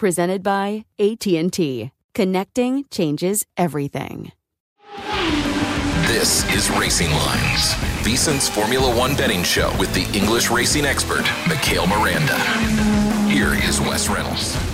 Presented by AT&T. Connecting changes everything. This is Racing Lines, VSiN's Formula One betting show with the English racing expert, Mikhail Miranda. Here is Wes Reynolds.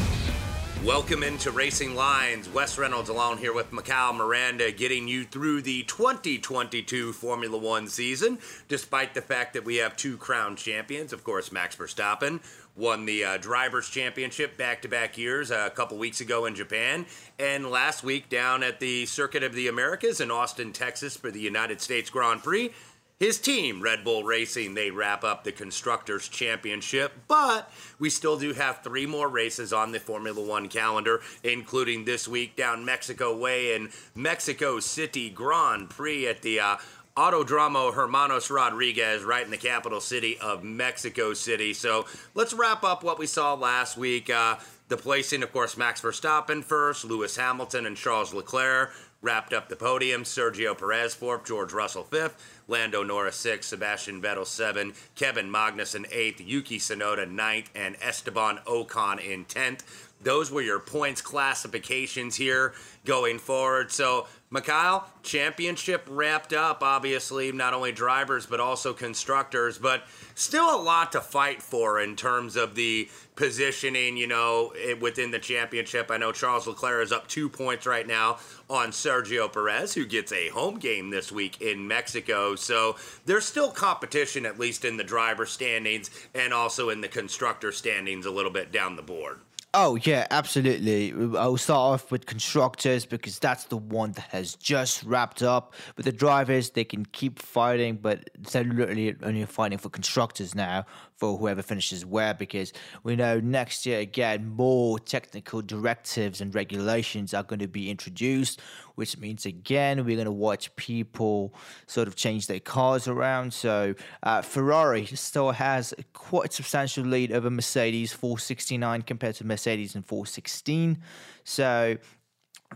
Welcome into Racing Lines. Wes Reynolds along here with Macau Miranda getting you through the 2022 Formula One season, despite the fact that we have two crown champions. Of course, Max Verstappen won the uh, Drivers' Championship back to back years uh, a couple weeks ago in Japan, and last week down at the Circuit of the Americas in Austin, Texas for the United States Grand Prix. His team, Red Bull Racing, they wrap up the Constructors' Championship, but we still do have three more races on the Formula One calendar, including this week down Mexico Way in Mexico City Grand Prix at the uh, Autodromo Hermanos Rodriguez, right in the capital city of Mexico City. So let's wrap up what we saw last week. Uh, the placing, of course, Max Verstappen first, Lewis Hamilton and Charles Leclerc wrapped up the podium. Sergio Perez fourth, George Russell fifth, Lando Norris sixth, Sebastian Vettel seven, Kevin Magnussen eighth, Yuki Tsunoda ninth, and Esteban Ocon in tenth. Those were your points classifications here going forward. So Mikhail, championship wrapped up, obviously, not only drivers, but also constructors, but still a lot to fight for in terms of the positioning, you know, eh, within the championship. I know Charles Leclerc is up two points right now on Sergio Perez, who gets a home game this week in Mexico. So there's still competition, at least in the driver standings and also in the constructor standings a little bit down the board. Oh yeah, absolutely. I'll start off with constructors because that's the one that has just wrapped up. With the drivers, they can keep fighting, but they're literally only fighting for constructors now for whoever finishes where because we know next year again more technical directives and regulations are going to be introduced which means again we're going to watch people sort of change their cars around. So uh, ferrari still has quite a substantial lead over mercedes 469 compared to mercedes and 416 so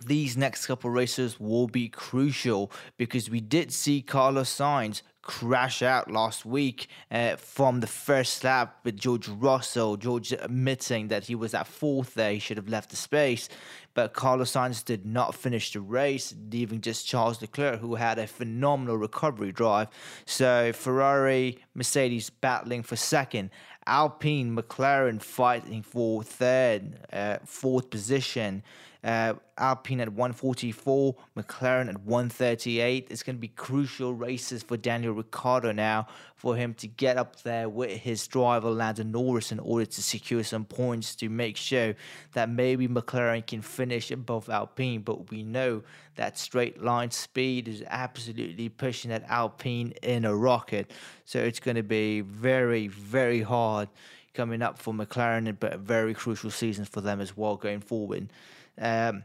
these next couple races will be crucial because we did see Carlos Sainz crash out last week uh, from the first lap with George Russell. George admitting that he was at fourth there, he should have left the space. But Carlos Sainz did not finish the race, leaving just Charles Leclerc, who had a phenomenal recovery drive. So Ferrari, Mercedes battling for second. Alpine, McLaren fighting for third, uh, fourth position. Uh, Alpine at 144, McLaren at 138. It's going to be crucial races for Daniel Ricciardo now for him to get up there with his driver Lando Norris in order to secure some points to make sure that maybe McLaren can finish above Alpine. But we know that straight line speed is absolutely pushing that Alpine in a rocket. So it's going to be very, very hard coming up for McLaren, but a very crucial season for them as well going forward. Um,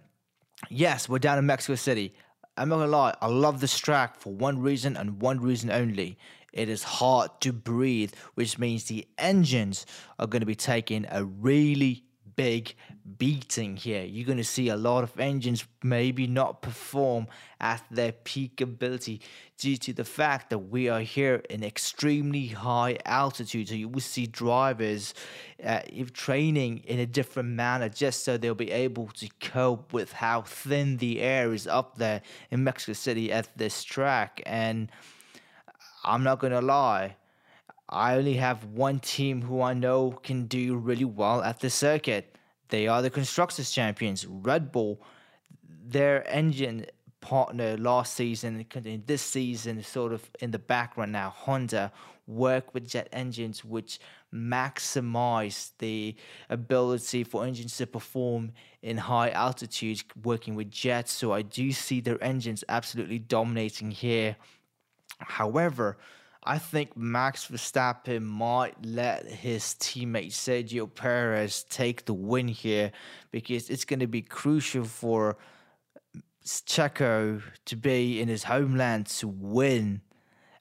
yes, we're down in Mexico City. I'm not gonna lie, I love this track for one reason and one reason only. It is hard to breathe, which means the engines are gonna be taking a really big beating here. You're going to see a lot of engines maybe not perform at their peak ability due to the fact that we are here in extremely high altitude. So you will see drivers uh, training in a different manner just so they'll be able to cope with how thin the air is up there in Mexico City at this track. And I'm not to lie I only have one team who I know can do really well at the circuit. They are the Constructors Champions, Red Bull. Their engine partner last season, this season, sort of in the background now, Honda work with jet engines which maximize the ability for engines to perform in high altitudes working with jets. So I do see their engines absolutely dominating here. However, I think Max Verstappen might let his teammate Sergio Perez take the win here because it's going to be crucial for Checo to be in his homeland to win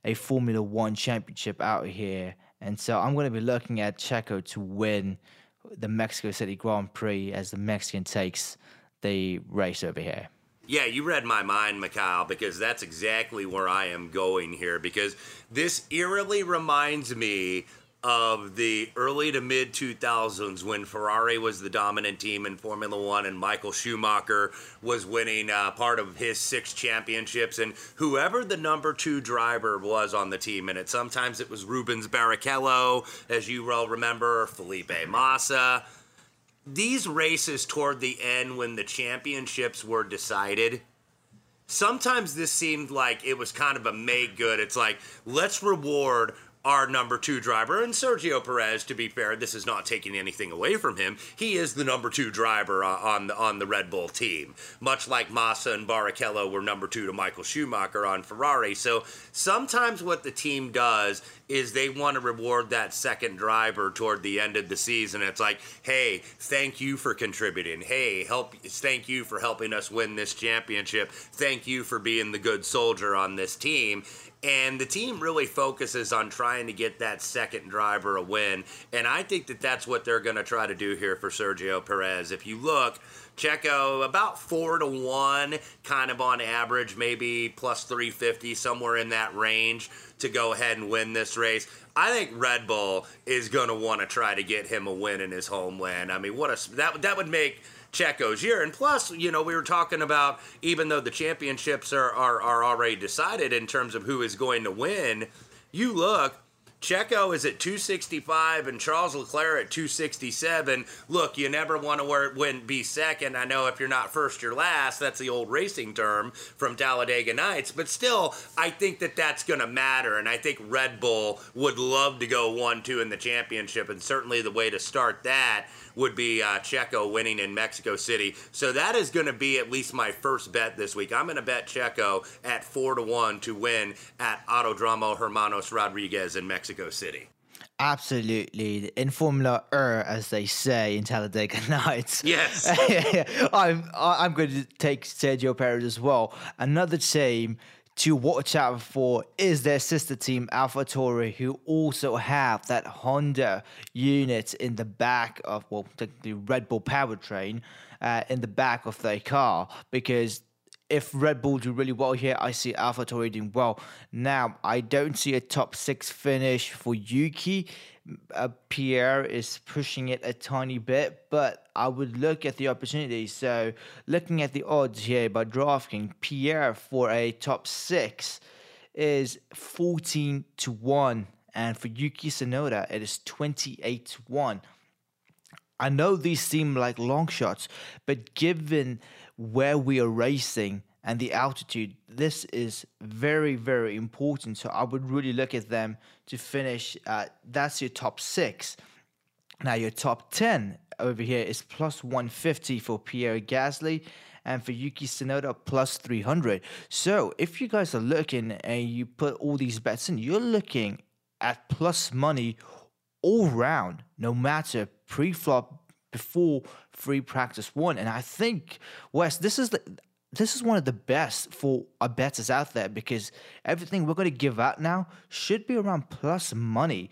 a Formula One championship out here. And so I'm going to be looking at Checo to win the Mexico City Grand Prix as the Mexican takes the race over here. Yeah, you read my mind, Mikhail, because that's exactly where I am going here. Because this eerily reminds me of the early to mid 2000s when Ferrari was the dominant team in Formula One and Michael Schumacher was winning uh, part of his six championships. And whoever the number two driver was on the team, and it sometimes it was Rubens Barrichello, as you well remember, Felipe Massa these races toward the end when the championships were decided sometimes this seemed like it was kind of a make good. It's like let's reward our number two driver. And Sergio Perez, to be fair, this is not taking anything away from him. He is the number two driver uh, on the, on the Red Bull team, much like Massa and Barrichello were number two to Michael Schumacher on Ferrari. So sometimes what the team does is they want to reward that second driver toward the end of the season. It's like, hey, thank you for contributing. Hey, help thank you for helping us win this championship. Thank you for being the good soldier on this team. And the team really focuses on trying to get that second driver a win. And I think that that's what they're going to try to do here for Sergio Perez. If you look, Checo about four to one, kind of on average, maybe plus 350, somewhere in that range to go ahead and win this race. I think Red Bull is going to want to try to get him a win in his homeland. I mean, what a that that would make Checo's year. And plus, you know, we were talking about even though the championships are, are, are already decided in terms of who is going to win, you look, Checo is at 265 and Charles Leclerc at 267. Look, you never want to win, be second. I know if you're not first, you're last. That's the old racing term from Talladega Nights. But still, I think that that's going to matter. And I think Red Bull would love to go 1 2 in the championship. And certainly the way to start that would be uh, Checo winning in Mexico City. So that is going to be at least my first bet this week. I'm going to bet Checo at four to one to win at Autodromo Hermanos Rodriguez in Mexico City. Absolutely. In Formula E, as they say in Talladega Nights. Yes. I'm, I'm going to take Sergio Perez as well. Another team to watch out for is their sister team AlphaTauri, who also have that Honda unit in the back of well, the, Red Bull powertrain uh, in the back of their car because if Red Bull do really well here, I see AlphaTauri doing well. Now, I don't see a top six finish for Yuki. Uh, Pierre is pushing it a tiny bit, but I would look at the opportunity. So, looking at the odds here by DraftKings, Pierre for a top six is 14 to 1, and for Yuki Tsunoda, it is 28 to 1. I know these seem like long shots, but given where we are racing and the altitude, this is very, very important. So I would really look at them to finish. Uh, that's your top six. Now, your top 10 over here is plus 150 for Pierre Gasly and for Yuki Tsunoda plus 300. So if you guys are looking and you put all these bets in, you're looking at plus money all round, no matter pre flop before free practice one. And I think, Wes, this is the this is one of the best for our bettors out there because everything we're going to give out now should be around plus money.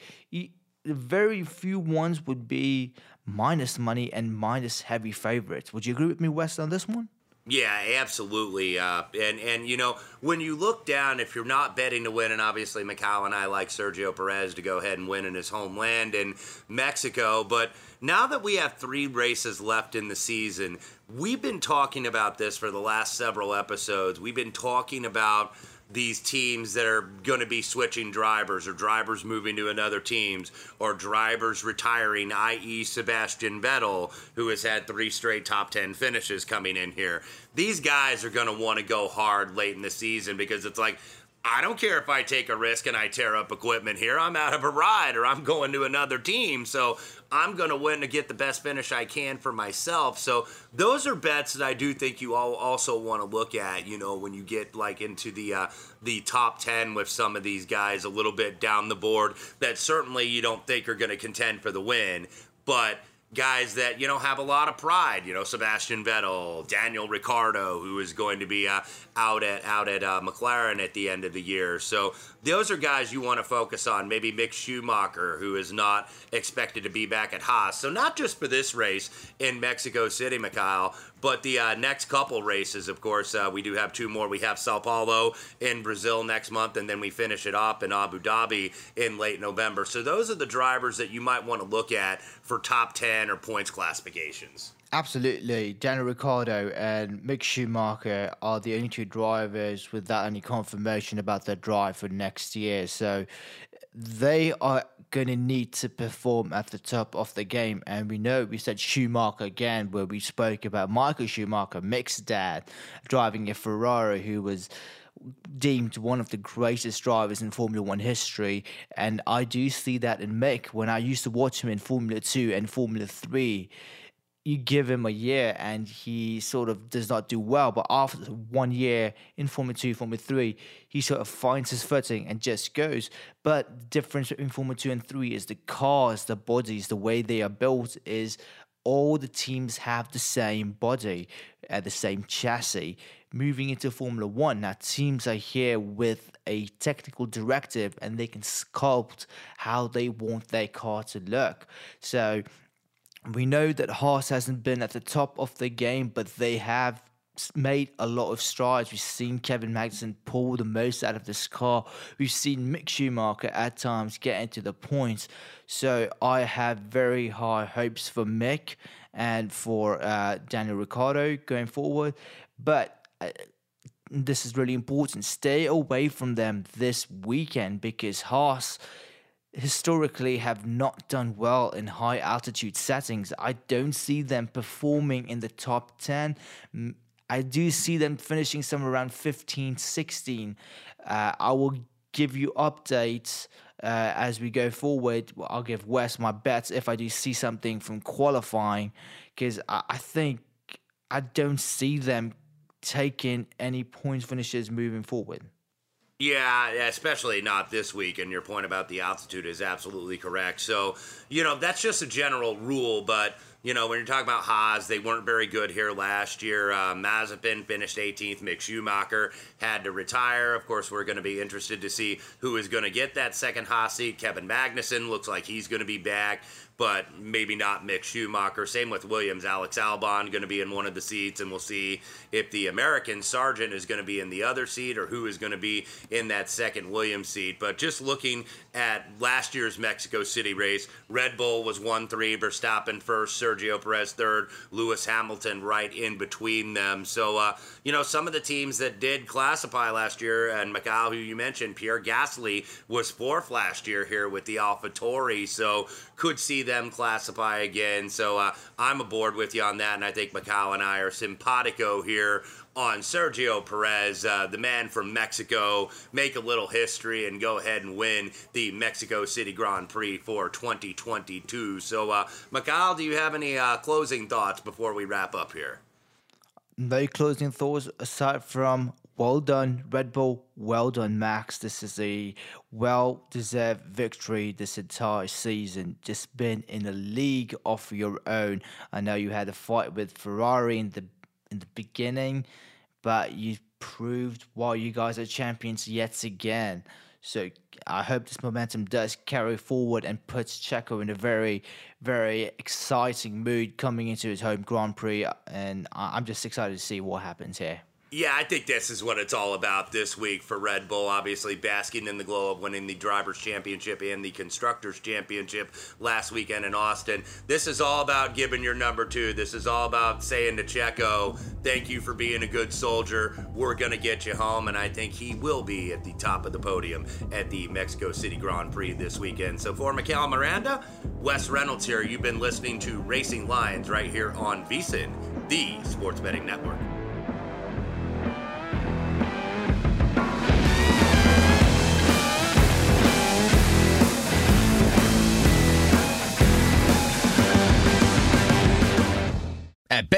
Very few ones would be minus money and minus heavy favorites. Would you agree with me, West, on this one? Yeah, absolutely. Uh, and and you know when you look down, if you're not betting to win, and obviously Macau and I like Sergio Perez to go ahead and win in his homeland in Mexico, but now that we have three races left in the season, we've been talking about this for the last several episodes. We've been talking about these teams that are going to be switching drivers or drivers moving to another teams or drivers retiring, i.e., Sebastian Vettel, who has had three straight top 10 finishes coming in here. These guys are going to want to go hard late in the season because it's like, I don't care if I take a risk and I tear up equipment here. I'm out of a ride or I'm going to another team. So I'm going to win to get the best finish I can for myself. So those are bets that I do think you all also want to look at, you know, when you get like into the uh, the top 10 with some of these guys a little bit down the board that certainly you don't think are going to contend for the win, but guys that you know have a lot of pride. You know, Sebastian Vettel, Daniel Ricciardo, who is going to be uh, out at out at uh, McLaren at the end of the year. So those are guys you want to focus on. Maybe Mick Schumacher, who is not expected to be back at Haas. So not just for this race in Mexico City, Mikhail, but the uh, next couple races, of course, uh, we do have two more. We have Sao Paulo in Brazil next month, and then we finish it up in Abu Dhabi in late November. So those are the drivers that you might want to look at for top 10 or points classifications. Absolutely. Daniel Ricciardo and Mick Schumacher are the only two drivers without any confirmation about their drive for next year. So they are going to need to perform at the top of the game. And we know we said Schumacher again, where we spoke about Michael Schumacher, Mick's dad, driving a Ferrari who was deemed one of the greatest drivers in Formula One history. And I do see that in Mick when I used to watch him in Formula Two and Formula Three you give him a year and he sort of does not do well. But after one year in Formula 2, Formula 3, he sort of finds his footing and just goes. But the difference between Formula 2 and 3 is the cars, the bodies, the way they are built is all the teams have the same body, uh, the same chassis. Moving into Formula One, now teams are here with a technical directive and they can sculpt how they want their car to look. So we know that Haas hasn't been at the top of the game, but they have made a lot of strides. We've seen Kevin Magnussen pull the most out of this car. We've seen Mick Schumacher at times get into the points. So I have very high hopes for Mick and for uh, Daniel Ricciardo going forward. But this is really important. Stay away from them this weekend because Haas historically have not done well in high altitude settings. I don't see them performing in the top 10. I do see them finishing somewhere around 15, 16. Uh, I will give you updates uh, as we go forward. I'll give Wes my bets if I do see something from qualifying because I, I think I don't see them taking any points finishes moving forward. Yeah, especially not this week. And your point about the altitude is absolutely correct. So, you know, that's just a general rule. But, you know, when you're talking about Haas, they weren't very good here last year. Uh, Mazepin finished 18th. Mick Schumacher had to retire. Of course, we're going to be interested to see who is going to get that second Haas seat. Kevin Magnussen looks like he's going to be back but maybe not Mick Schumacher. Same with Williams. Alex Albon going to be in one of the seats, and we'll see if the American Sargeant is going to be in the other seat or who is going to be in that second Williams seat. But just looking at last year's Mexico City race, Red Bull was 1 3, Verstappen first, Sergio Perez third, Lewis Hamilton right in between them. So, uh, you know, some of the teams that did classify last year, and Macau, who you mentioned, Pierre Gasly was fourth last year here with the AlphaTauri. So, could see them classify again. So uh, I'm aboard with you on that, and I think Macau and I are simpatico here on Sergio Perez, uh, the man from Mexico, make a little history and go ahead and win the Mexico City Grand Prix for 2022. So, uh, Macau, do you have any uh, closing thoughts before we wrap up here? No closing thoughts aside from well done, Red Bull. Well done, Max. This is a well deserved victory this entire season. Just been in a league of your own. I know you had a fight with Ferrari in the in the beginning, but you've proved why you guys are champions yet again. So I hope this momentum does carry forward and puts Checo in a very, very exciting mood coming into his home Grand Prix. And I'm just excited to see what happens here. Yeah, I think this is what it's all about this week for Red Bull. Obviously, basking in the glow of winning the Drivers' Championship and the Constructors' Championship last weekend in Austin. This is all about giving your number two. This is all about saying to Checo, thank you for being a good soldier. We're going to get you home. And I think he will be at the top of the podium at the Mexico City Grand Prix this weekend. So for Mikhail Miranda, Wes Reynolds here. You've been listening to Racing Lines right here on VSIN, the Sports Betting Network.